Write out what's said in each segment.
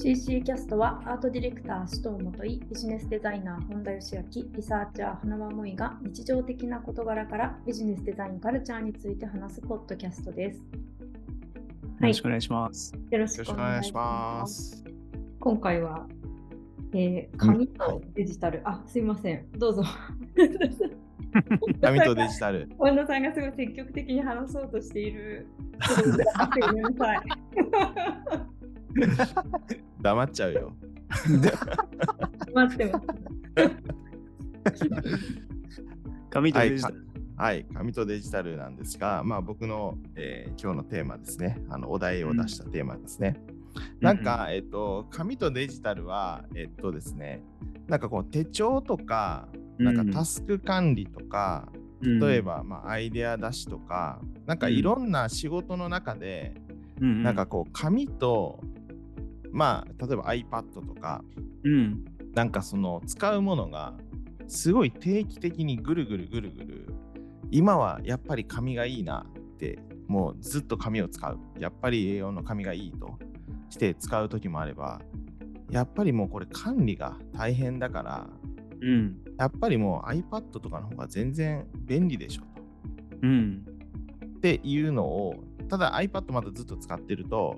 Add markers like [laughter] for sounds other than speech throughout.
CC キャストはアートディレクター須藤元井、ビジネスデザイナー本田義明、リサーチャー花輪萌が日常的な事柄からビジネスデザインカルチャーについて話すポッドキャストです。よろしくお願いします。よろしよろしくお願いしま。ますす。今回は、えー紙とデジタル、あ、すいません、どうぞ。紙とデジタル。[laughs] 本田さんがすごい積極的に話そうとしている。ごめんなさい。[laughs] 黙っちゃうよ。待ってます。紙とデジタル。はい、紙とデジタルなんですが、まあ僕の、えー今日のテーマですね。あのお題を出したテーマですね。なんか、えっと、紙とデジタルは、えっとですね、なんかこう手帳とか、なんかタスク管理とか、例え、ば、まあ、アイデア出しとか、なんかいろんな仕事の中で、うんなんか、こう紙と、まあ、例えば iPad とか、うん、なんかその使うものがすごい定期的にぐるぐるぐるぐる今はやっぱり紙がいいなってもうずっと紙を使う。やっぱり栄養の紙がいいとして使う時もあればやっぱりもうこれ管理が大変だからうん、やっぱりもう iPad とかの方が全然便利でしょと。うん、っていうのをただ iPad まだずっと使ってると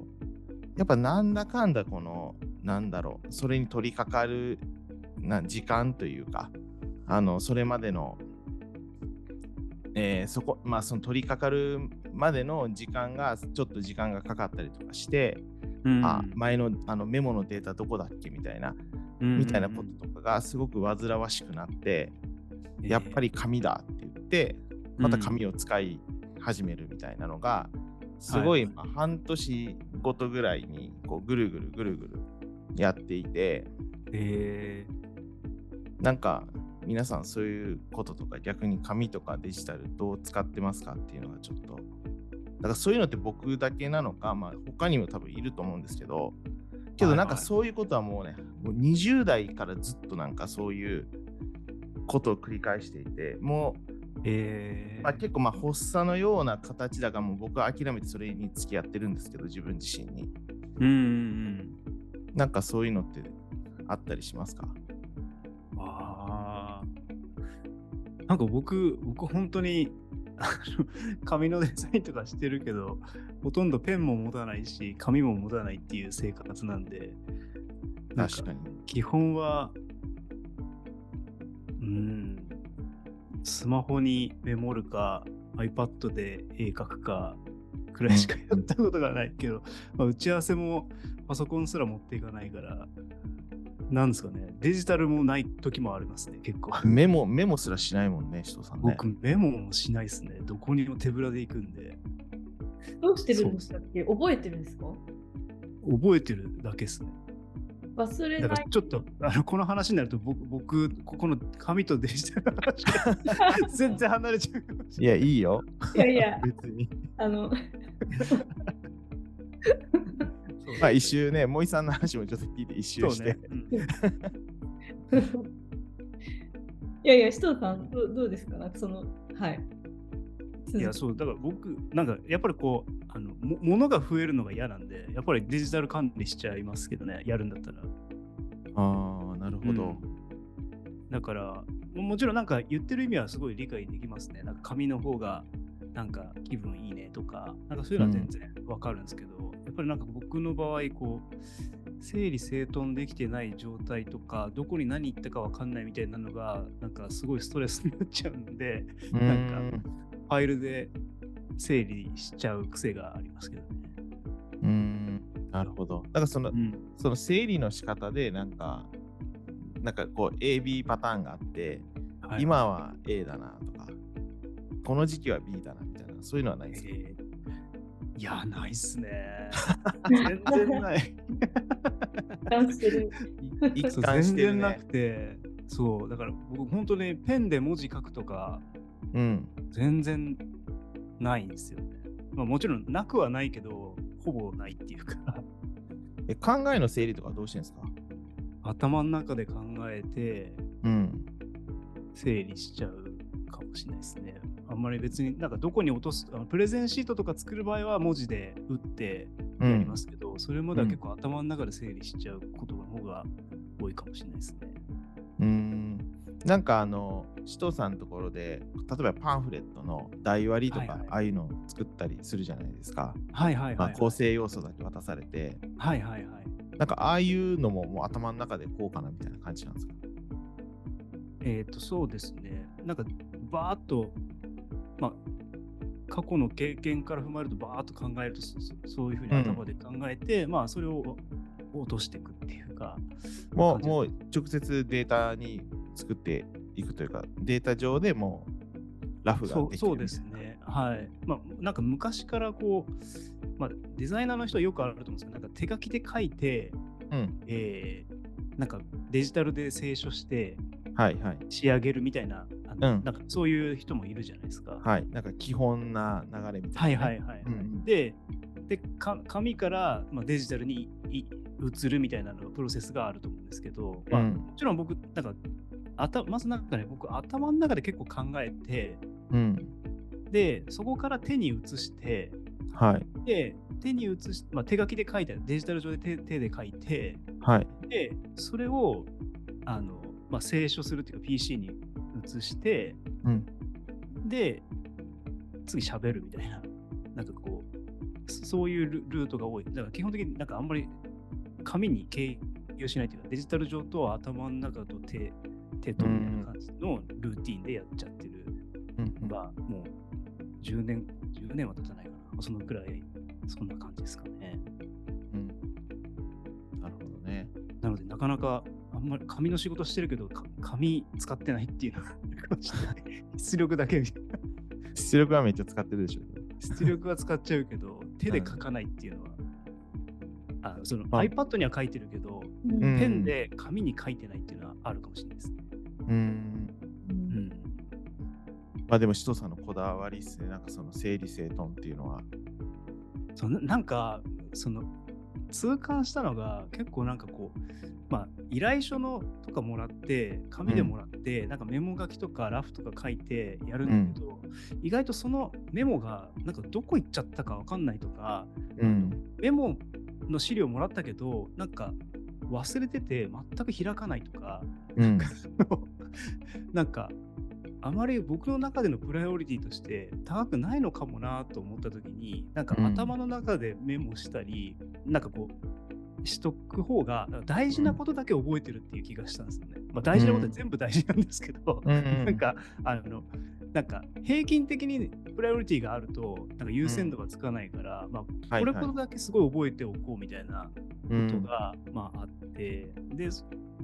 やっぱなんだかんだこのなんだろうそれに取り掛かるな時間というかあのそれまでの、えーそこまあその取り掛かるまでの時間がちょっと時間がかかったりとかして、うん、あ前のあのメモのデータどこだっけみたいな、みたいなこととかがすごく煩わしくなって、やっぱり、り紙だって言ってまた紙を使い始めるみたいなのが、すごい、はいまあ半年ごとぐらいにこうぐるぐるぐるぐるやっていてえなんか皆さんそういうこととか逆に紙とかデジタルどう使ってますかっていうのがちょっとだからそういうのって僕だけなのか、まあ、他にも多分いると思うんですけどけどなんかはい。はいそういうことはもうね、もう20代からずっとなんかそういうことを繰り返していてもうー、えー、まあ、結構まあ発作のような形だからもう僕は諦めてそれに付き合ってるんですけど自分自身に。うんうんなんかそういうのってあったりしますか？うん。ああ。なんか僕、僕本当に、紙のデザインとかしてるけど、ほとんどペンも持たないし、紙も持たないっていう生活なんで、確かに。基本は、うん、スマホにメモるか、iPad で絵描くか、くらいしかやったことがないけど、まあ、打ち合わせもパソコンすら持っていかないから、なんですかね、デジタルもない時もありますね、結構。メモメモすらしないもんね人さんね。僕、メモもしないですね。どこにも手ぶらで行くんで、どうしてるんでしたっけ？覚えてるんですか？覚えてるだけですね。忘れないだから。ちょっとあのこの話になると僕、僕ここの紙とデジタルの話が [laughs] 全然離れちゃうかもしいやいいよいやいや、[laughs] 別にあの。まあ一周ね森さんの話もちょっと聞いて一周して、ね。うん [laughs] いやいや、首藤さん、どうどうですか？なんかその、はい。いや、そう、だから僕、なんかやっぱりこう、あのも物が増えるのが嫌なんで、やっぱりデジタル管理しちゃいますけどね、やるんだったら。ああなるほど、うん。だから、ももちろんなんか言ってる意味はすごい理解できますね。なんか紙の方がなんか気分いいねとか、なんかそういうのは全然わかるんですけど、やっぱりなんか僕の場合、こう、整理整頓できてない状態とか、どこに何行ったかわかんないみたいなのが、なんかすごいストレスになっちゃうんで、なんかんファイルで整理しちゃう癖がありますけどね。うーんなるほどだからその、うん。その整理の仕方でなんかなんかこう AB パターンがあって、はい今は A だなとかこの時期は B だなみたいなそういうのはないですか、えーいや、ないっすね。[laughs] 全然ない。感してる。い一貫してる全然なねくて、そう、だから僕、本当にペンで文字書くとか、うん全然ないんですよね。まあ、もちろんなくはないけど、ほぼないっていうか、え考えの整理とかどうしてんですか？頭の中で考えて、うん整理しちゃうかもしれないですね。あんまり別になんかどこに落とすあのプレゼンシートとか作る場合は文字で打ってやりますけど、それまでは結構頭の中で整理しちゃうことの方が多いかもしれないですね。うんなんかあの、首藤さんのところで、例えばパンフレットの台割りとか、はいはいああいうのを作ったりするじゃないですか。はいはいはい。構成要素だけ渡されて、はいはいはい。なんかああいうのももう頭の中でこうかなみたいな感じなんですか？えっ、と、そうですね。なんか、バーっと、まあ、過去の経験から踏まえると、バーっと考えると、そういうふうに頭で考えて、まあ、それを落としていくっていうか、もう、もう直接データに作っていくというか、データ上でもうラフがそうできるそうですね。はい。まあ、なんか昔からこう、まあ、デザイナーの人はよくあると思うんですけど、なんか手書きで書いて、うん。えーなんかデジタルで清書してはいはい。仕上げるみたいな、あのうんなんかそういう人もいるじゃないですか。はい。なんか基本な流れみたはいいな、ね。はいはい、はいうんうんででか紙から、まあ、デジタルにい移るみたいなのがプロセスがあると思うんですけど、まあ、うんもちろん僕なんか頭まずなんかね僕頭の中で結構考えてうん。でそこから手に移してはい。で手に移し、まあ、手書きで書いてデジタル上で手手で書いてはい。でそれをあの、まあ、清書するっていうか PC に移してうん。で次喋るみたいななんかこうそそういうルルートが多いだから基本的になんかあんまり紙に経由しないというかデジタル上と頭の中と手手とみたいな感じのルーティンでやっちゃってるうんうん。のがもう10年10年は経たないかな。そのくらいそんな感じですかね。うん。なるほどね。なのでなかなかあんまり紙の仕事してるけどか紙使ってないっていうのがあるかもしれない出力だけ。みたいな出力はめっちゃ使ってるでしょ。出力は使っちゃうけど、手で書かないっていうのは、あそのまあ。iPad には書いてるけど、ペンで紙に書いてないっていうのはあるかもしれないです。ね。うん。うん。まあでも、首藤さんのこだわりっすね。なんかその整理整頓っていうのは。そのなんか、その、痛感したのが結構なんかこう、まあ、依頼書のとかもらって、紙でもらって、なんかメモ書きとかラフとか書いてやるんだけど、意外とそのメモがなんかどこ行っちゃったかわかんないとか、うん。メモの資料もらったけど、なんか忘れてて全く開かないとか、うん。[laughs] なんか、あまり僕の中でのプライオリティとして高くないのかもなと思ったときに、なんかうん。頭の中でメモしたり、なんかこう、しとく方が大事なことだけ覚えてるっていう気がしたんですよね。まあ、大事なことは全部大事なんですけど、うん。なんか、あの、なんか平均的にプライオリティがあると、なんか優先度がつかないから、まあ、はいこれほどだけすごい覚えておこうみたいなうんことが、まあ、あって、で、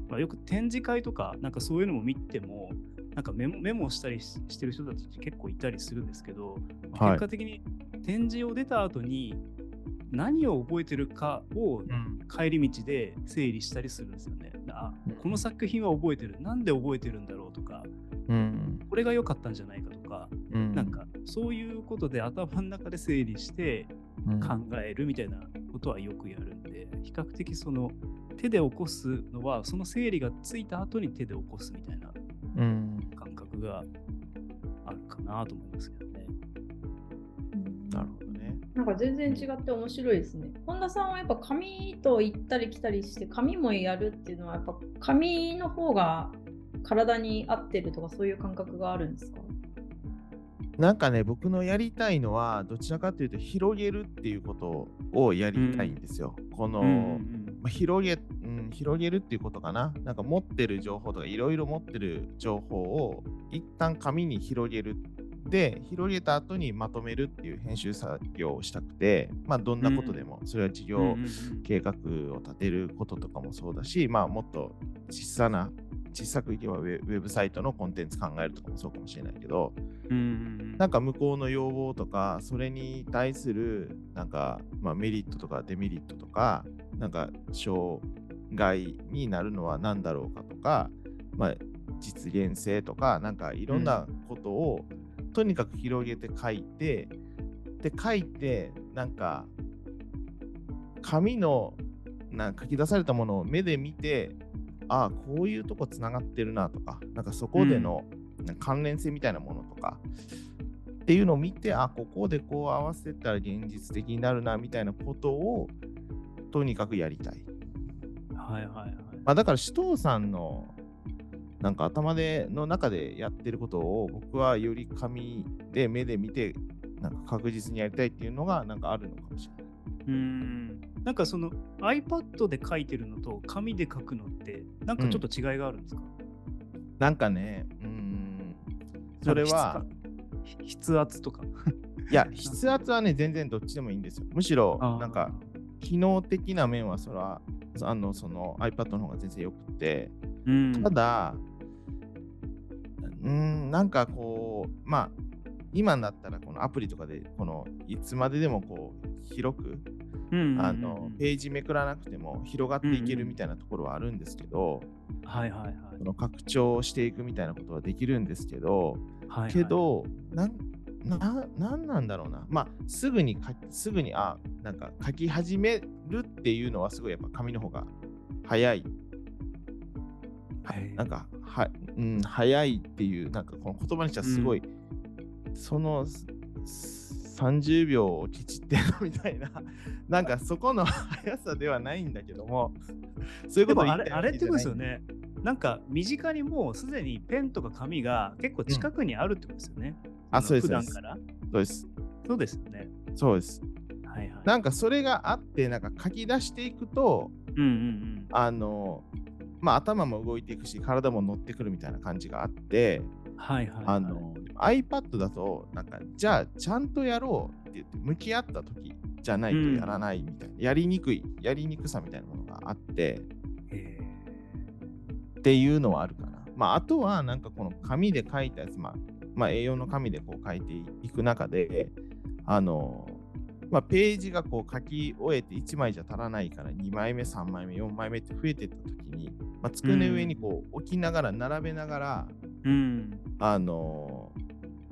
まあ、よく展示会とか、なんかそういうのも見ても、なんかメモメモしたりししてる人たち結構いたりするんですけど、まあはい。結果的に展示を出た後に何を覚えてるかをうん。帰り道で整理したりするんですよね。あこの作品は覚えてる。なんで覚えてるんだろうとか、うんこれが良かったんじゃないかとか、うんなんかそういうことで頭の中で整理してうん考えるみたいなことはよくやるんで、比較的その手で起こすのは、その整理がついた後に手で起こすみたいなうん感覚があるかなと思いますけどね。なるほどね。なんか全然違って面白いですね。本田さんはやっぱ紙と行ったり来たりして紙もやるっていうのはやっぱ紙の方が体に合ってるとかそういう感覚があるんですか？なんかね、僕のやりたいのは、どちらかというと、広げるっていうことをやりたいんですよ。この、まあ広げ、うん、広げるっていうことかな。なんか持ってる情報とか、いろいろ持ってる情報を一旦紙に広げる。で、広げた後にまとめるっていう編集作業をしたくて、まあ、どんなことでも、それは事業、うんうんうん計画を立てることとかもそうだし、まあ、もっと小さな、小さくいけばウェブサイトのコンテンツ考えるとかもそうかもしれないけど、うんうん。なんか向こうの要望とか、それに対するなんか、まあ、メリットとかデメリットとか、なんか障害になるのは何だろうかとか、まあ、実現性とか、なんかいろんなことをとにかく広げて書いて、で、書いて、なんか、紙のなんか書き出されたものを目で見て、ああ、こういうとこつながってるなとか、なんかそこでの関連性みたいなものとかっていうのを見て、あ、ここでこう合わせたら現実的になるなみたいなことをとにかくやりたい。はいはいはい。まあ、だから、首藤さんのなんか頭での中でやってることを僕はより紙で目で見てなんか確実にやりたいっていうのがなんかあるのかもしれない。うん。なんかその iPad で書いてるのと紙で書くのってなんかちょっと違いがあるんですか、なんかね、うーん、それは、筆筆圧とか。いや、筆圧はね、全然どっちでもいいんですよ。むしろ、なんか、機能的な面は、それは、あの、その iPad の方が全然よくて、うん。ただ、うーん、なんかこう、まあ、今だったら、このアプリとかで、この、いつまででもこう、広く、うんうんうんあの、ページめくらなくても広がっていけるみたいなところはあるんですけど、はいはいはいその拡張していくみたいなことはできるんですけど、はいはい。けど、なんななんなんだろうな。まあ、すぐに書き、すぐに、あ、なんか書き始めるっていうのは、すごいやっぱ紙の方が早い。はいなんか、は、うん、早いっていう、なんかこの言葉にしてはすごい、そのす30秒をきちってるみたいな、[laughs] なんかそこの速さではないんだけども、そういうことあれあれってことですよ。ね。なんか身近にもうすでにペンとか紙が結構近くにあるってことですよね。あ、のそうです。そうです普段から。そうです。そうですよね。そうです。はいはい。なんかそれがあって、なんか書き出していくと、うんうんあの、まあ、頭も動いていくし、体も乗ってくるみたいな感じがあって、うん。はいはい、はい。あの、iPad だと、なんか、じゃあ、ちゃんとやろうって言って、向き合った時じゃないとやらないみたいな、やりにくい、やりにくさみたいなものがあって、えっていうのはあるかな。まあ、あとは、なんかこの紙で書いたやつ、まあ、まあ、A4 の紙でこう書いていく中で、あの、まあ、ページがこう書き終えて1枚じゃ足らないから2枚目、3枚目、4枚目って増えていったときに、まあ、机の上にこう置きながら、並べながら、ーうん。あの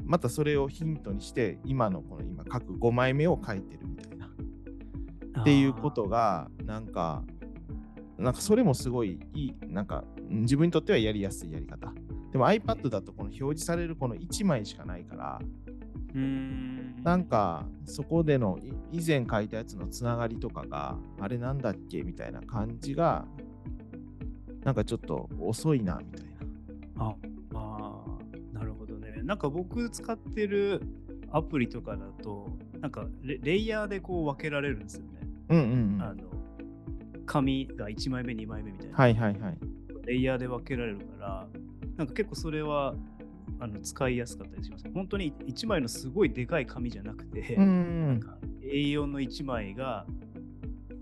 またそれをヒントにして、今のこの今書く5枚目を書いてるみたいな。っていうことが、なんか、なんかそれもすごいいい、なんかうん自分にとってはやりやすいやり方。でも iPad だとこの表示されるこの1枚しかないから。なんかそこでのい以前書いたやつのつながりとかが、あれなんだっけみたいな感じが、なんかちょっと遅いなみたいな。なんか僕使ってるアプリとかだと、なんかレレイヤーでこう分けられるんですよね。うんうんうん。あの紙が1枚目、2枚目みたいな。はいはいはい。レイヤーで分けられるから、なんか結構それはあの使いやすかったりします。本当に1枚のすごいでかい紙じゃなくて、うんなんか A4 の1枚が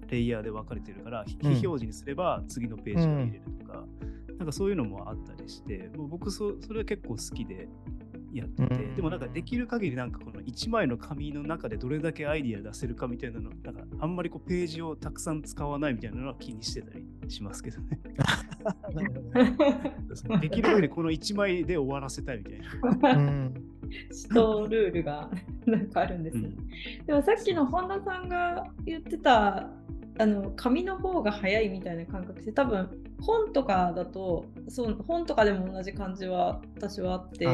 レイヤーで分かれてるから、非うん表示にすれば次のページが見れるとか、なんかそういうのもあったりして、もう僕そそれは結構好きでやってて、うんでもなんかできる限りなんかこの1枚の紙の中でどれだけアイディア出せるかみたいなの、なんかあんまりこうページをたくさん使わないみたいなのは気にしてたりしますけどね。[laughs] できる限りこの1枚で終わらせたいみたいな。うん指導ルールがなんかあるんですね。でもさっきの本田さんが言ってたあの紙の方が早いみたいな感覚って多分本とかだとそう本とかでも同じ感じは私はあって。例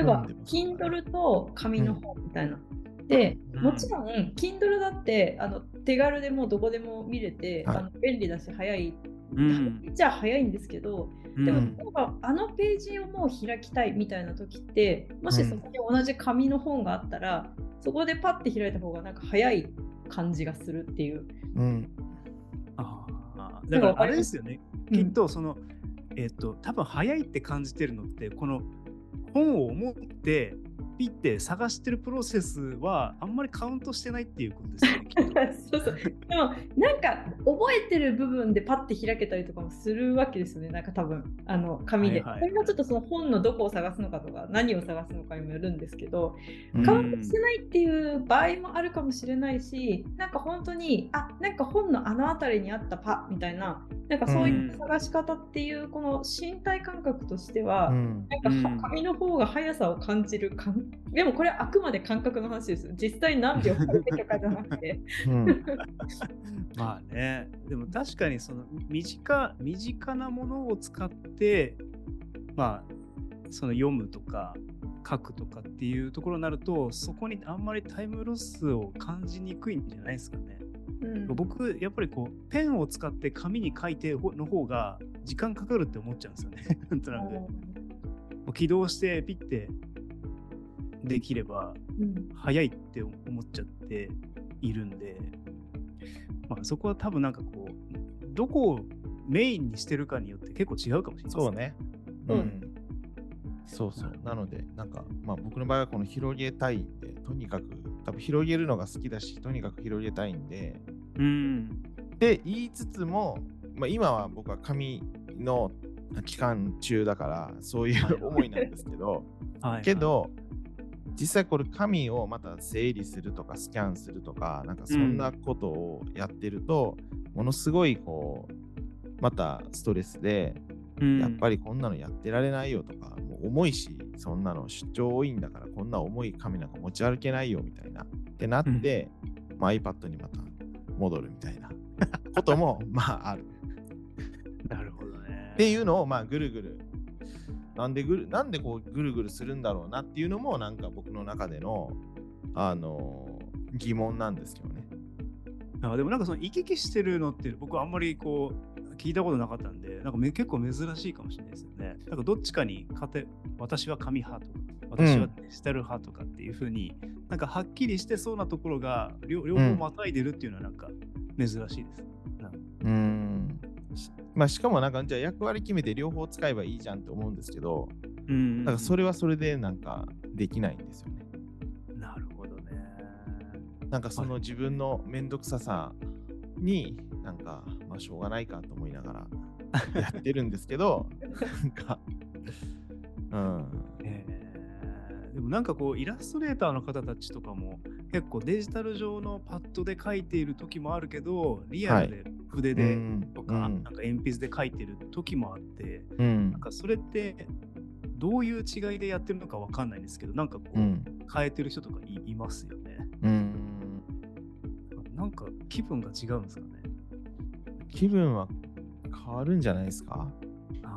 えば Kindle と紙の本みたいな。でうん。もちろん Kindle だってあの手軽でもうどこでも見れて、はい。あの便利だし早い、うん。じゃあ早いんですけどでも、うん例えばあのページをもう開きたいみたいな時ってもしそこに同じ紙の本があったら、そこでパッて開いた方がなんか早い感じがするっていう。うん。ああだからあれですよね。きっうんとその、えっ、と、多分早いって感じてるのって、この本を持って、ピッて探してるプロセスはあんまりカウントしてないっていうことですよね。[laughs] そうそう。でもなんか覚えてる部分でパッて開けたりとかもするわけですよねなんか多分あの紙で、はいはいこれがちょっとその本のどこを探すのかとか何を探すのかにもよるんですけどうん。カウントしてないっていう場合もあるかもしれないしなんか本当にあなんか本のあの辺りにあったパみたいななんかそういう探し方っていうこの身体感覚としては、うん。なんか紙の方が速さを感じる感でもこれあくまで感覚の話です実際何秒かけとかじゃなくてうん [laughs] まあね、でも確かにその身近身近なものを使って、まあ、その読むとか、書くとかっていうところになるとそこにあんまりタイムロスを感じにくいんじゃないですかね。うん僕やっぱりこうペンを使って紙に書いての方が時間かかるって思っちゃうんですよね。なんとなく。起動してピッてできればうん早いって思っちゃっているんで、まあ、そこは多分なんかこうどこをメインにしてるかによって結構違うかもしれないですそう。ね。うんうん。そうそう。なので、なんか、まあ僕の場合はこの広げたいって、とにかく、多分広げるのが好きだし、とにかく広げたいんで、うん。で言いつつも、まあ、今は僕は紙の期間中だから、そういはいう思いなんですけど、はい、けど、実際これ紙をまた整理するとかスキャンするとかなんかそんなことをやってると、ものすごいこうまたストレスで、うん、やっぱりこんなのやってられないよとかもう重いしそんなの出張多いんだからこんな重い紙なんか持ち歩けないよみたいなってなって、まあ、iPad にまた戻るみたいなこともまあある。[laughs] なるほどね。っていうのをまあぐるぐるなんでぐるなんでこうぐるぐるするんだろうなっていうのもなんか僕の中でのあの疑問なんですよね。あでもなんかその行き来してるのって僕はあんまりこう聞いたことなかったんで、なんかめ結構珍しいかもしれないですよね。なんかどっちかに勝て、私は紙派とか、私はデジタル派とかっていうふうに、なんかはっきりしてそうなところが両両方またいでるっていうのはなんか珍しいです。うーんしまあしかもなんかじゃあ役割決めて両方使えばいいじゃんって思うんですけど、うんなんかそれはそれでなんかできないんですよね。なるほどね。なんかその自分のめんどくささになんかまあしょうがないかと思いながら [laughs] やってるんですけど、なんか、うん。えーでもなんかこうイラストレーターの方たちとかも結構デジタル上のパッドで書いている時もあるけどリアルで筆うでん。とか,、なんか鉛筆で書いてる時もあってうん。なんかそれってどういう違いでやってるのかわかんないんですけどなんかこう、うん。変えてる人とかいいますよね。うん。なんか気分が違うんですかね。気分は変わるんじゃないですか？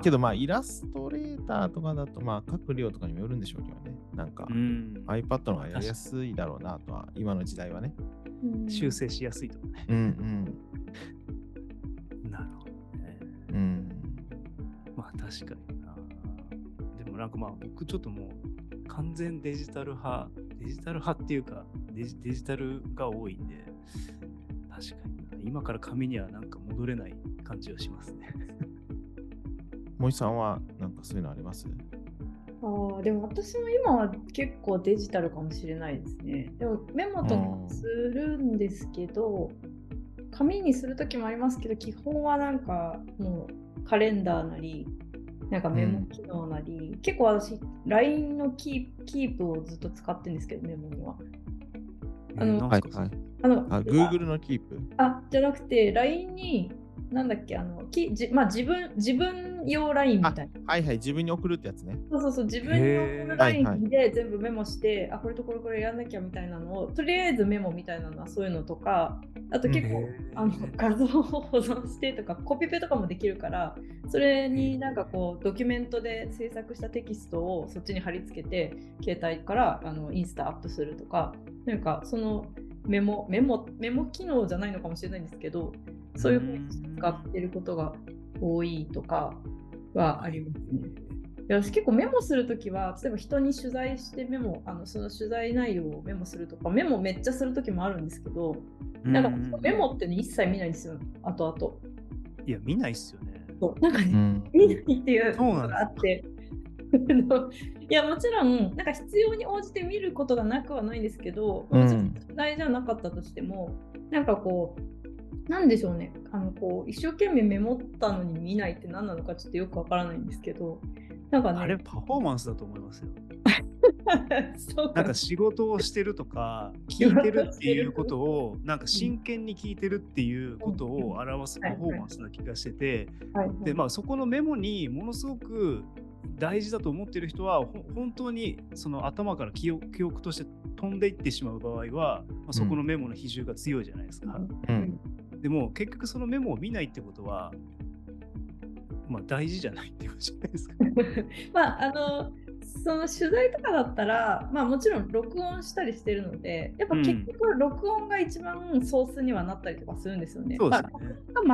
けどまあイラストレーターとかだとまあ書く量とかにもよるんでしょうけどね。なんかうん。iPad の方がやりやすいだろうなとは今の時代はね。修正しやすいとかね。うんなる確かにな。でもなんかまあ僕ちょっともう完全デジタル派、デジタル派っていうかデジデジタルが多いんで、確かにな今から紙にはなんか戻れない感じはしますね。森さんはなんかそういうのあります？ああ、でも私も今は結構デジタルかもしれないですね。でもメモとかもするんですけど、紙にするときもありますけど、基本はなんかもうカレンダーなり、なんかメモ機能なり、結構私、LINE のキーキープをずっと使ってるんですけど、メモには。あのはいはい。あのあ、Google のキープ？あ、じゃなくて、LINE に、なんだっけ、あの、きじまあ、自分、自分用 LINE みたいな。はいはい、自分に送るってやつね。そうそうそう、自分へーのはいはい LINE で全部メモして、あ、これとこれこれやんなきゃみたいなのを、とりあえずメモみたいなのはそういうのとか、あと結構、あの画像を保存してとか、コピペとかもできるから、それになんかこう、ドキュメントで制作したテキストをそっちに貼り付けて、携帯からあのインスタアップするとか、なんかそのメモ、メモ、メモ機能じゃないのかもしれないんですけど、そういうふうに使ってることが多いとかはありますね。私結構メモするときは、例えば人に取材してメモ、あのその取材内容をメモするとか、メモめっちゃするときもあるんですけど、なんかメモってね、一切見ないんですよ、後々。いや、見ないっすよね。そうなんかね、ん。見ないっていうのがあって。[laughs] いやもちろんなんか必要に応じて見ることがなくはないんですけど、うんもちろん取材じゃなかったとしてもなんかこうなんでしょうね。あのこう一生懸命メモったのに見ないって何なのかちょっとよくわからないんですけど。なんかね。あれパフォーマンスだと思いますよ。[laughs] そう。かなんか仕事をしてるとか、[laughs] 聞いてるっていうことを、なんか真剣に聞いてるっていうことを表すパフォーマンスな気がしてて、で、まあそこのメモにものすごく大事だと思ってる人は、ほ本当にその頭から記憶記憶として飛んでいってしまう場合は、まあ、そこのメモの比重が強いじゃないですか。うん。でも結局そのメモを見ないってことは、まあ大事じゃないってことじゃないですか。[laughs] まああのその取材とかだったら、まあもちろん録音したりしてるので、やっぱ結局録音が一番ソースにはなったりとかするんですよね。ま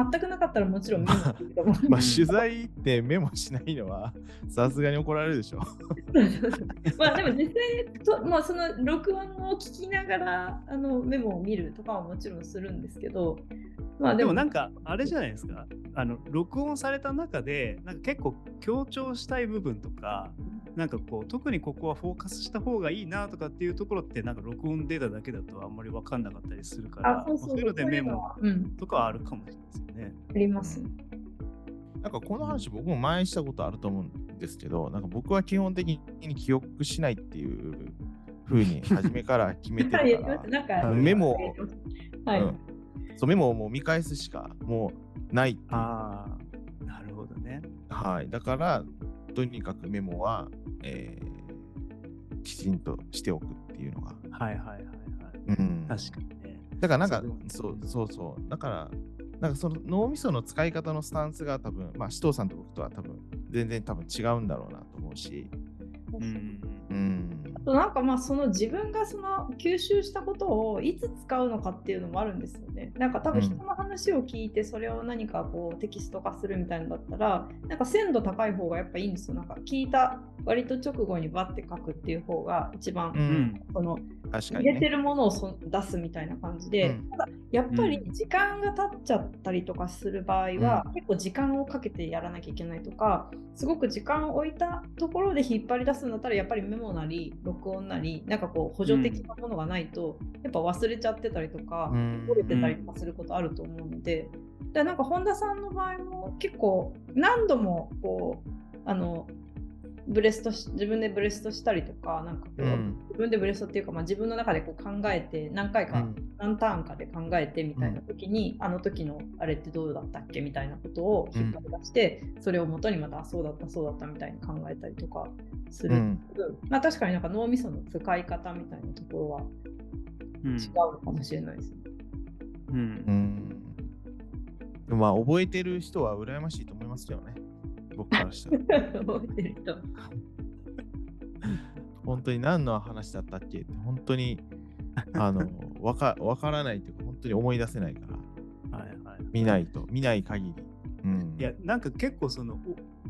あ、全くなかったらもちろんメモだけども。[laughs] まあ、取材ってメモしないのはさすがに怒られるでしょ。[laughs] まあでも実際と、まあ、その録音を聞きながらあのメモを見るとかはもちろんするんですけど、まあでもなんかあれじゃないですかあの録音された中でなんか結構強調したい部分とかなんかこう特にここはフォーカスした方がいいなとかっていうところってなんか録音データだけだとあんまり分かんなかったりするからあそうそうそういうのでメモうん、とかはあるかもしれないですよね。あります。なんかこの話僕も前にしたことあると思うんですけど、なんか僕は基本的に記憶しないっていうふうに初めから決めてるから [laughs] メモをはい、うんそうメモをもう見返すしかもうないっていうああなるほどね。はい。だから、とにかくメモは、えーきちんとしておくっていうのが。はいはいはいはい。うん、確かにね。だからなんかそそうそうそう。だから、なんかその脳みその使い方のスタンスが多分、まあ、紫藤さんと僕とは多分、全然多分違うんだろうなと思うし。うんうん。あとなんかまあその自分がその吸収したことをいつ使うのかっていうのもあるんですよね。なんか多分人の話を聞いてそれを何かこうテキスト化するみたいなのだったらなんか鮮度高い方がやっぱいいんですよ。なんか聞いた割と直後にバッて書くっていう方が一番、う。うんんその入れてね。るものをそ出すみたいな感じで、うんただやっぱり時間が経っちゃったりとかする場合は、結構時間をかけてやらなきゃいけないとかすごく時間を置いたところで引っ張り出すんだったらやっぱりメモなり録音なりなんかこう補助的なものがないと、やっぱ忘れちゃってたりとか、うん。折れてたりとかすることあると思うので、でなんか本田さんの場合も結構何度もこうあのブレストし自分でブレストしたりとかなんかこう、うん。自分でブレストっていうか、まあ、自分の中でこう考えて何回か、うん。何ターンかで考えてみたいな時に、あの時のあれってどうだったっけみたいなことを引っ張り出して、それをもとにまたあそうだったそうだったみたいに考えたりとかする、うん。まあ確かになんか脳みその使い方みたいなところはうん。違うのかもしれないですね。うん。まあ、覚えてる人は羨ましいと思いますけどね。僕からしたら。[laughs] 覚えてる人。[laughs] 本当に何の話だったっけ？って本当に [laughs] あのわかわからないというか本当に思い出せないからはいはい。見ないと見ない限り、うん、いや、なんか結構その、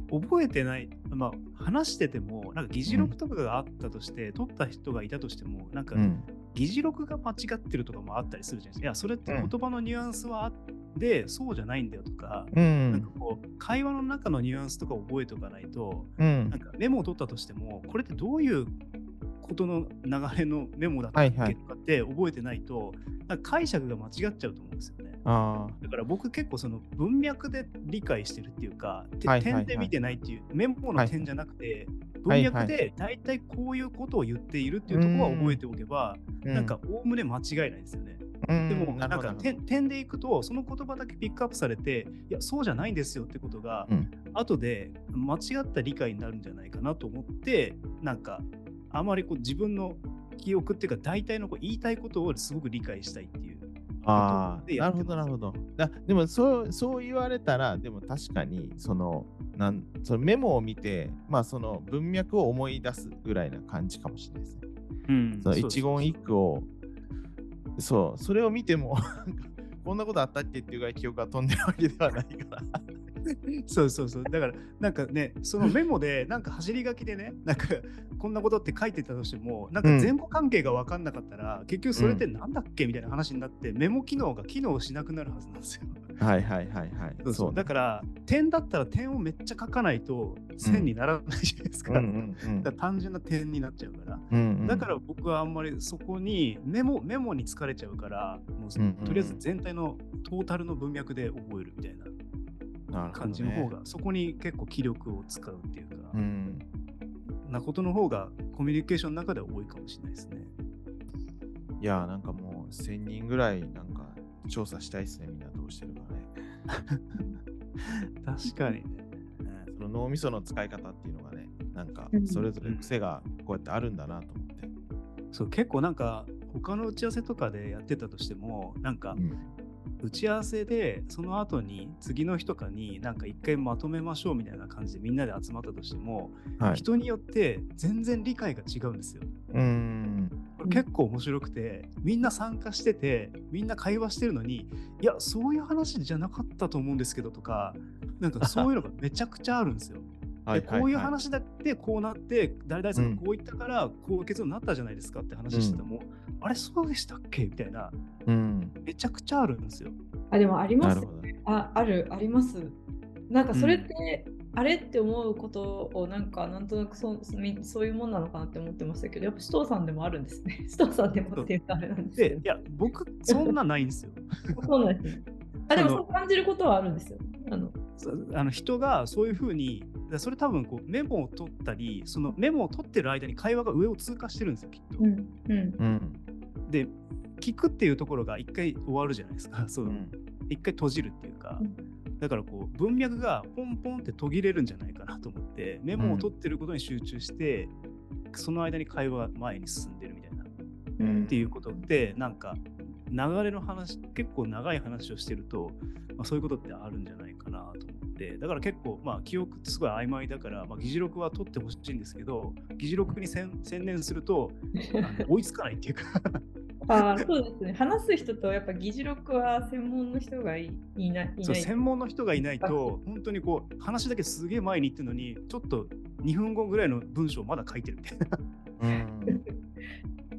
お覚えてない、まあ、話してても、なんか議事録とかがあったとして、取った人がいたとしても、なんかうん議事録が間違ってるとかもあったりするじゃないですか。いや、それってうん言葉のニュアンスはあって、そうじゃないんだよとか、うなんんかこう、会話の中のニュアンスとかを覚えておかないと、うん。なんかメモを取ったとしても、これってどういうことの流れのメモだったっはいはいけとかって覚えてないと、なんか解釈が間違っちゃうと思うんですよね。あだから僕結構その文脈で理解してるっていうか、てはいはいはい。点で見てないっていう、メモの点じゃなくて、文はい脈で大体こういうことを言っているっていうところは覚えておけば、あ、なんかおおむね間違いないですよね。うん、でも、なんか点点でいくと、その言葉だけピックアップされて、いや、そうじゃないんですよってことが、うん後で間違った理解になるんじゃないかなと思って、なんか、あまりこう自分の記憶っていうか、大体のこう言いたいことをすごく理解したいっていう。ああ、なるほど、なるほど。だでもそう、そう言われたら、でも確かに、その、なんそのメモを見て、まあ、その文脈を思い出すぐらいな感じかもしれないですね。うんその一言一句を、そう、それを見ても、こんなことあったっけっていうぐらい記憶が飛んでるわけではないから。[laughs] そうそうそう。だから、なんかね、そのメモで、なんか走り書きでね、なんか、こんなことって書いてたとしても、なんか前後関係が分かんなかったら、結局それってなんだっけみたいな話になって、メモ機能が機能しなくなるはずなんですよ。はいはいはいはい。そうそう。だから、点だったら点をめっちゃ書かないと、線にならないじゃないですか。うんうんうんだから単純な点になっちゃうから。うんうんだから僕はあんまりそこにメモメモに疲れちゃうから、もううんうんとりあえず全体のトータルの文脈で覚えるみたいな。感じの方ねが、そこに結構気力を使うっていうか、うん。なことの方がコミュニケーションの中では多いかもしれないですね。いや、なんかもう1000人ぐらいなんか調査したいですね、みんなどうしてるかね。[laughs] 確かにね。その脳みその使い方っていうのがね、なんかうんそれぞれ癖がこうやってあるんだなと思って。そう結構なんか他の打ち合わせとかでやってたとしてもなんかうん打ち合わせでその後に次の日とかになんか一回まとめましょうみたいな感じでみんなで集まったとしても、はい。人によって全然理解が違うんですよ。うーん。これ結構面白くてみんな参加しててみんな会話してるのにいやそういう話じゃなかったと思うんですけどとかなんかそういうのがめちゃくちゃあるんですよ。はいでこういう話だってこうなって誰々さんがこう言ったからこう結論になったじゃないですかって話してても、あれそうでしたっけ？みたいなうん。めちゃくちゃあるんですよ。あでもあります。ああるあります。なんかそれって、あれって思うことをなんかなんとなくそそういうもんなのかなって思ってましたけどやっぱ首藤さんでもあるんですね。[laughs] 首藤さんでもっていうかあれなんですいや僕そんなないんですよ。そうなんですね。[laughs] あでもそう感じることはあるんですよ。あの。そあの人がそういうふうにだそれ多分こうメモを取ったりそのメモを取ってる間に会話が上を通過してるんですよきっと。うん。で聞くっていうところが一回終わるじゃないですか。[laughs] そううん一回閉じるっていうかうん、だからこう文脈がポンポンって途切れるんじゃないかなと思って、メモを取ってることに集中して、その間に会話が前に進んでるみたいな、うんっていうことって、なんか流れの話、結構長い話をしてると、まあ、そういうことってあるんじゃないかなと思って、だから結構、まあ、記憶ってすごい曖昧だから、まあ、議事録は取ってほしいんですけど、議事録に専専念すると追いつかないっていうか。あーそうですね。話す人とやっぱ議事録は専門の人がいいない。いそう専門の人がいないと本当にこう話だけすげえ前に行ってるのにちょっと2分後ぐらいの文章をまだ書いてるみたいな。うん。[laughs]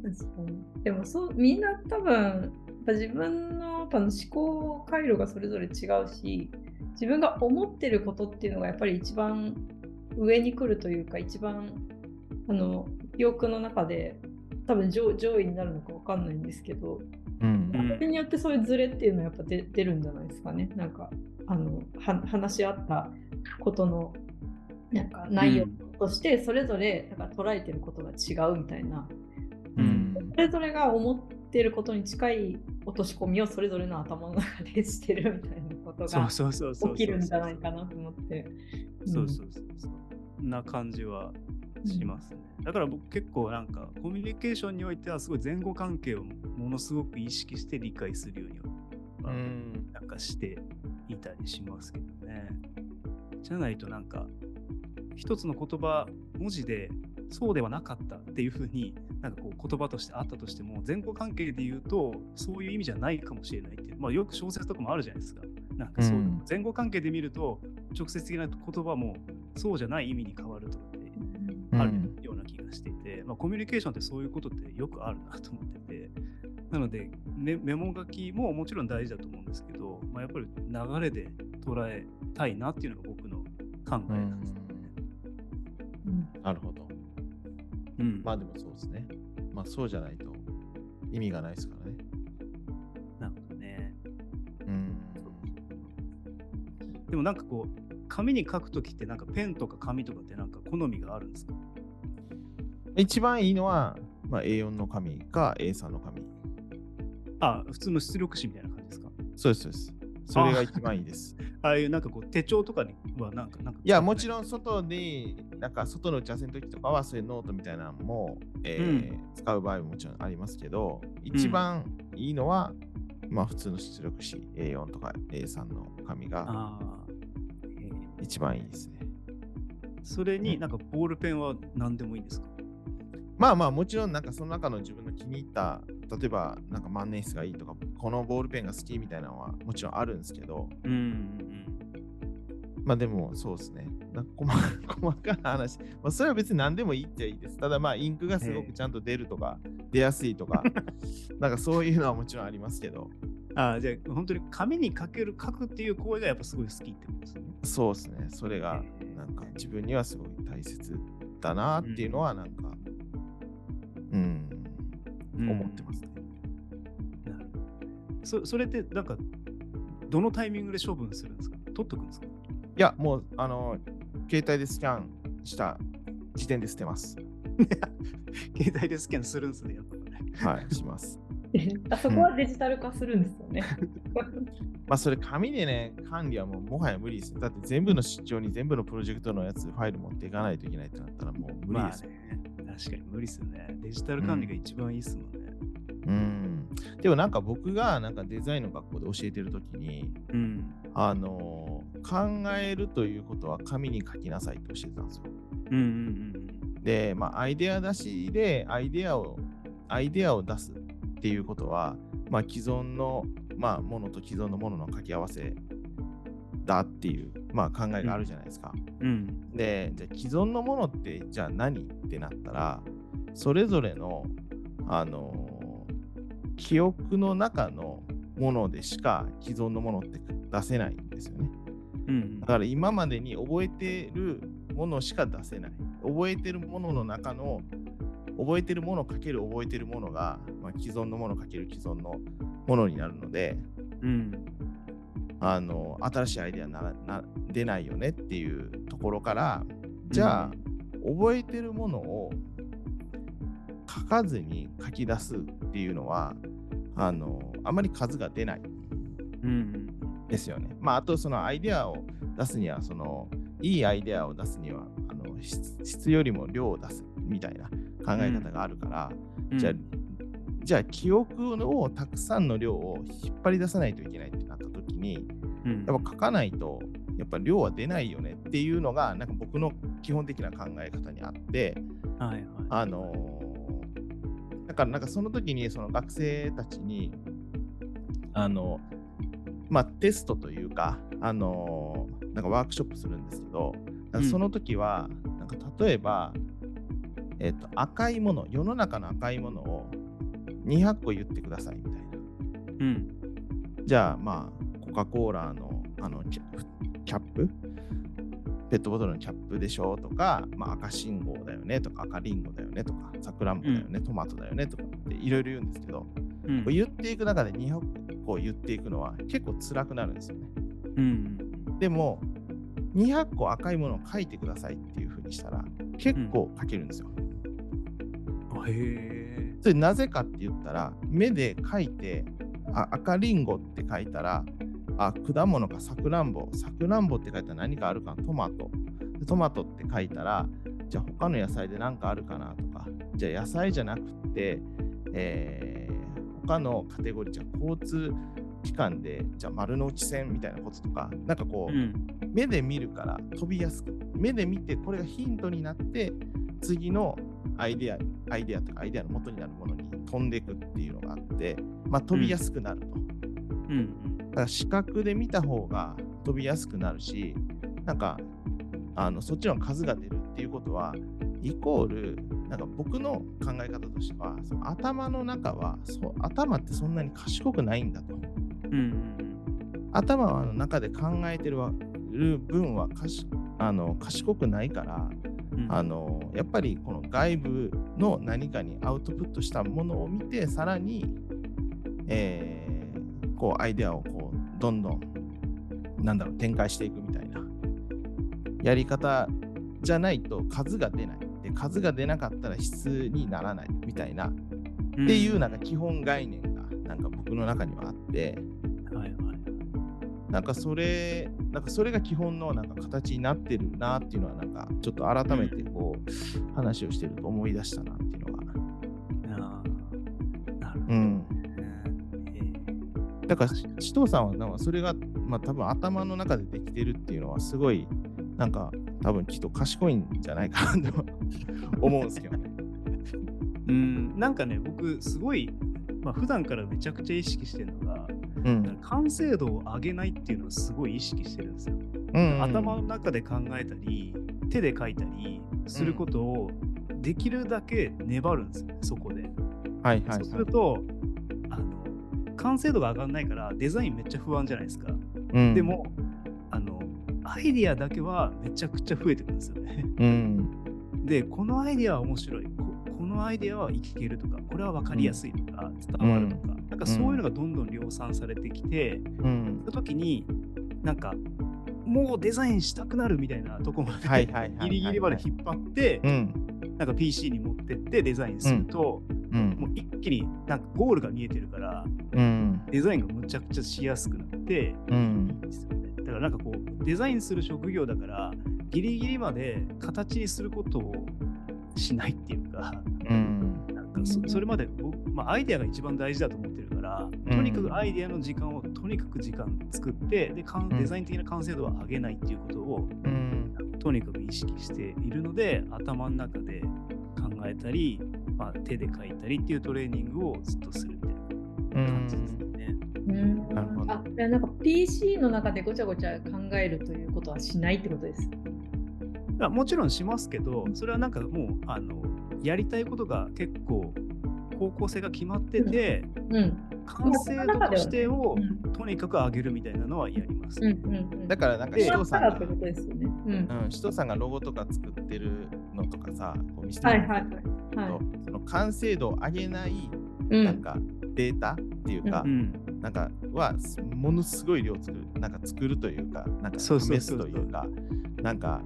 確かに。でもそうみんな多分ぱ自分のやっぱ思考回路がそれぞれ違うし自分が思ってることっていうのがやっぱり一番上に来るというか一番あの記憶の中で多分上上位になるのかわかんないんですけどうん。うんそれによってそういうズレっていうのはやっぱ出出るんじゃないですかね。なんかあのは話し合ったことのなんか内容としてそれぞれなんか捉えてることが違うみたいな。うん。それぞれが思ってることに近い落とし込みをそれぞれの頭の中でしてるみたいなことがそうそうそうそう。起きるんじゃないかなと思って。そうそうそうそう。な感じはしますね。だから僕結構なんかコミュニケーションにおいてはすごい前後関係をものすごく意識して理解するようには、うんなんかしていたりしますけどね。じゃないとなんか一つの言葉文字でそうではなかったっていうふうになんかこう言葉としてあったとしても前後関係で言うとそういう意味じゃないかもしれないっていう、まあ、よく小説とかもあるじゃないですか。なんかそういううん前後関係で見ると直接的な言葉もそうじゃない意味に変わるとかってうんあるような気がしていて、まあ、コミュニケーションってそういうことってよくあるなと思ってて、なのでメメモ書きももちろん大事だと思うんですけど、まあ、やっぱり流れで捉えたいなっていうのが僕の考えなんですよね。うんなるほど。うんまあでもそうですね。まあそうじゃないと意味がないですからね。なるほどね。うん。でもなんかこう、紙に書くときってなんかペンとか紙とかってなんか好みがあるんですか？一番いいのは、まあ、A4 の紙か A3 の紙。あ、普通の出力紙みたいな感じですか？そうです、そうです。それが一番いいです。あ [laughs] あいうなんかこう手帳とかにはなんか、なんかいや、もちん。ろん外で、なんか外の打ち合わせの時とかは、そういうノートみたいなのも、えー使う場合ももちろんありますけど、一番いいのは、まあ普通の出力紙 A4 とか A3 の紙が一番いいですね。それになんかボールペンは何でもいいんですか？まあまあもちろんなんかその中の自分の気に入った例えばなんか万年筆がいいとかこのボールペンが好きみたいなのはもちろんあるんですけどうんうん。まあでもそうですねなんか細 [laughs] 細かな話、まあ、それは別に何でもいいっちゃいいです。ただまあインクがすごくちゃんと出るとか出やすいとか。[laughs] なんかそういうのはもちろんありますけど。うん。ああ、じゃあ本当に紙に書ける、書くっていう行為がやっぱすごい好きってことですね。そうですね。それがなんか自分にはすごい大切だなっていうのはなんかうん、思ってますね。なるほど。そそれってなんかどのタイミングで処分するんですか？取っとくんですか？いやもうあの携帯でスキャンした時点で捨てます [laughs] 携帯でスキャンするんですね、やっぱね。はい、します。[laughs] あそこはデジタル化するんですよね。まあそれ紙でね、管理はもうもはや無理ですよ。だって全部の出張に全部のプロジェクトのやつ、ファイル持っていかないといけないってなったらもう無理ですよ。まあね、確かに無理ですよね。デジタル管理が一番いいですもんね。うん。でもなんか僕がなんかデザインの学校で教えてるときに、うん。あの考えるということは紙に書きなさいって教えてたんですよ。うんうんで、まあ、アイデア出しでアイデアを、アイデアを出すっていうことは、まあ、既存の、まあ、ものと既存のものの掛け合わせだっていう、まあ、考えがあるじゃないですか。うん。うん。で、じゃあ既存のものってじゃあ何ってなったら、それぞれの、あの記憶の中のものでしか既存のものって出せないんですよね。うんだから今までに覚えてるものしか出せない。覚えてるものの中の、覚えてるものかける覚えてるものが、まあ、既存のものかける既存のものになるので、うん。あの新しいアイデアなな出ないよねっていうところから、じゃあ、覚えてるものを書かずに書き出すっていうのは、あのあまり数が出ないうん。ですよね。まあ、あとそのアイデアを出すには、そのいいアイデアを出すにはあの質質よりも量を出すみたいな考え方があるから、うん。じゃあ、じゃあ記憶をたくさんの量を引っ張り出さないといけないってなった時に、うん、やっぱ書かないと、やっぱ量は出ないよねっていうのが、なんか僕の基本的な考え方にあって、はいはい。あのーだからなんかその時にその学生たちに、あの、まあテストというか、あのーなんかワークショップするんですけど、その時は、なんか例えば、えっ、と、赤いもの、世の中の赤いものを200個言ってくださいみたいな。うん。じゃあ、まあ、コカ・コーラのあのキャップ？ペットボトルのキャップでしょとか、まあ、赤信号だよねとか赤リンゴだよねとかさくらんぼだよね、トマトだよねとかっていろいろ言うんですけど、うん言っていく中で200個言っていくのは結構辛くなるんですよね。うん。でも200個赤いものを書いてくださいっていうふうにしたら結構書けるんですよ。へえ。それなぜかって言ったら目で書いてあ赤リンゴって書いたらあ果物かさくらんぼさくらんぼって書いたら何かあるかなトマトでトマトって書いたらじゃあ他の野菜で何かあるかなとかじゃあ野菜じゃなくって、えー他のカテゴリーじゃあ交通機関でじゃあ丸の内線みたいなこととかなんかこう、うん。目で見るから飛びやすく目で見てこれがヒントになって次のアイデアアイデアとかアイデアの元になるものに飛んでいくっていうのがあって、まあ、飛びやすくなると、うん。だから視覚で見た方が飛びやすくなるしなんかあのそっちの数が出るっていうことはイコールなんか僕の考え方としてはその頭の中はそう頭ってそんなに賢くないんだとうん。頭の中で考えてる分はかしあの賢くないからうん。あのやっぱりこの外部の何かにアウトプットしたものを見てさらに、えーこうアイデアをこうどんどんなんだろう展開していくみたいなやり方じゃないと数が出ないで数が出なかったら質にならないみたいなっていうなんか基本概念がなんか僕の中にはあって。はいはい。なんかそれなんかそれが基本のなんか形になってるなっていうのはなんかちょっと改めてこう話をしてると思い出したなっていうのが。うん。へだから紫藤さんはなんかそれがまあ多分頭の中でできてるっていうのはすごいなんか多分きっと賢いんじゃないかなと思うんですけどね。ーうん。なんかね、僕、すごい、まあ、普段からめちゃくちゃ意識してるのが、うん完成度を上げないっていうのをすごい意識してるんですよ。うん頭の中で考えたり、手で書いたりすることをできるだけ粘るんですよね、そこで。はいはいそうすはい。ると、あの、完成度が上がらないからデザインめっちゃ不安じゃないですか。うんで、も、アイディアだけはめちゃくちゃ増えてくるんですよね。うん。で、このアイディアは面白い。ここのアイディアはいけるとか、これは分かりやすいとか、伝わるとか、なんかそういうのがどんどん量産されてきて、うん。その時に、なんか、もうデザインしたくなるみたいなとこまで、ギリギリまで引っ張って、うん。なんか PC に持ってってデザインすると、うん。もう一気になんかゴールが見えてるから、うん。デザインがむちゃくちゃしやすくなって、うん。ですよね。だからなんかこう、デザインする職業だから、ギリギリまで形にすることをしないっていうか、うん。なんかそそれまで僕、まあ、アイデアが一番大事だと思ってるから、とにかくアイデアの時間をとにかく時間作ってでデザイン的な完成度は上げないっていうことをうん。とにかく意識しているので頭の中で考えたり、まあ、手で書いたりっていうトレーニングをずっとするみたいな感じですね。うん。なるほど。あなんか PC の中でごちゃごちゃ考えるということはしないってことです。あもちろんしますけどそれはなんかもうあのやりたいことが結構方向性が決まってて、うん。完成度としてをうんとにかく上げるみたいなのはやります。うんうんうん。だからなんかでシトさんがね。うん。うん、シトさんがロゴとか作ってるのとかさ、こう見せてもらってはいはいはい。はいると、その完成度を上げないうん。なんかデータっていうか、うん、なんかはものすごい量作る、なんか作るというか、なんか試すというか、なんか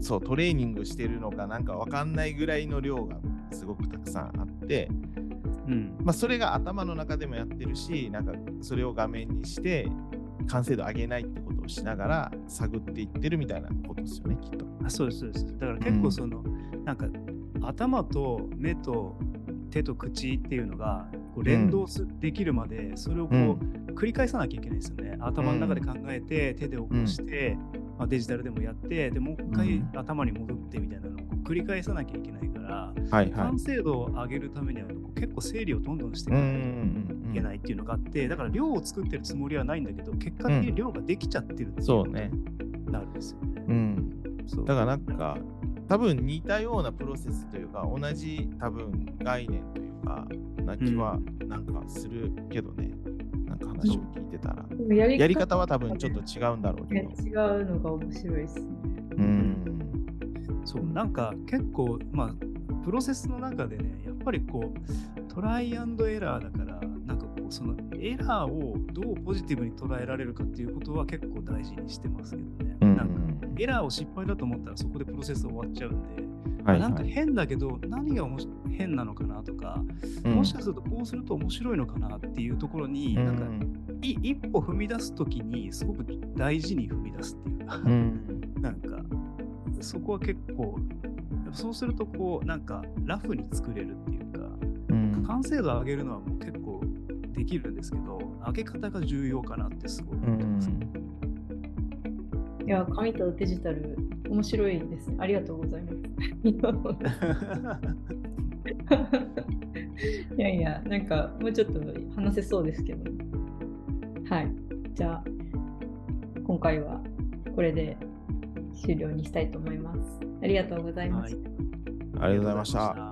そうトレーニングしてるのかなんかわかんないぐらいの量がすごくたくさんあって、うん、まあ、それが頭の中でもやってるし、なんかそれを画面にして完成度上げないってことをしながら探っていってるみたいなことですよね、きっと。あそうですそうです。だから結構その、なんか頭と目と手と口っていうのがこう連動す、できるまでそれをこう、うん繰り返さなきゃいけないですよね。頭の中で考えて、手で起こして、まあ、デジタルでもやってでもう一回うん頭に戻ってみたいなのを繰り返さなきゃいけないから、はいはい完。成度を上げるためには結構整理をどんどんしていかないといけないっていうのがあって、だから量を作ってるつもりはないんだけど結果的に量ができちゃってるっていうそうね。なるんですよね。うん。そうだからなんか、多分似たようなプロセスというか、同じ多分概念というか、な気はなんかするけどね。なんか話を聞いてたら。やりやり方は多分ちょっと違うんだろうけねど。違うのが面白いですね。うん。そうなんか結構まあプロセスの中でねやっぱりこうトライアンドエラーだからそのエラーをどうポジティブに捉えられるかっていうことは結構大事にしてますけどね、うんなんかエラーを失敗だと思ったらそこでプロセス終わっちゃうんで、はいなんかはい。変だけど何が変なのかなとか、うんもしかするとこうすると面白いのかなっていうところに、なんかい一歩踏み出すときにすごく大事に踏み出すっていうか、うん。なんか、そこは結構、そうすると、こう、なんか、ラフに作れるっていうか、うん。完成度を上げるのはもう結構できるんですけど、上げ方が重要かなってすごい思ってます。いや、紙とデジタル、面白いですね。ありがとうございます。[laughs] いやいや、なんかもうちょっと話せそうですけど。はい。じゃあ、今回はこれで終了にしたいと思います。ありがとうございました。ありがとうございました。た。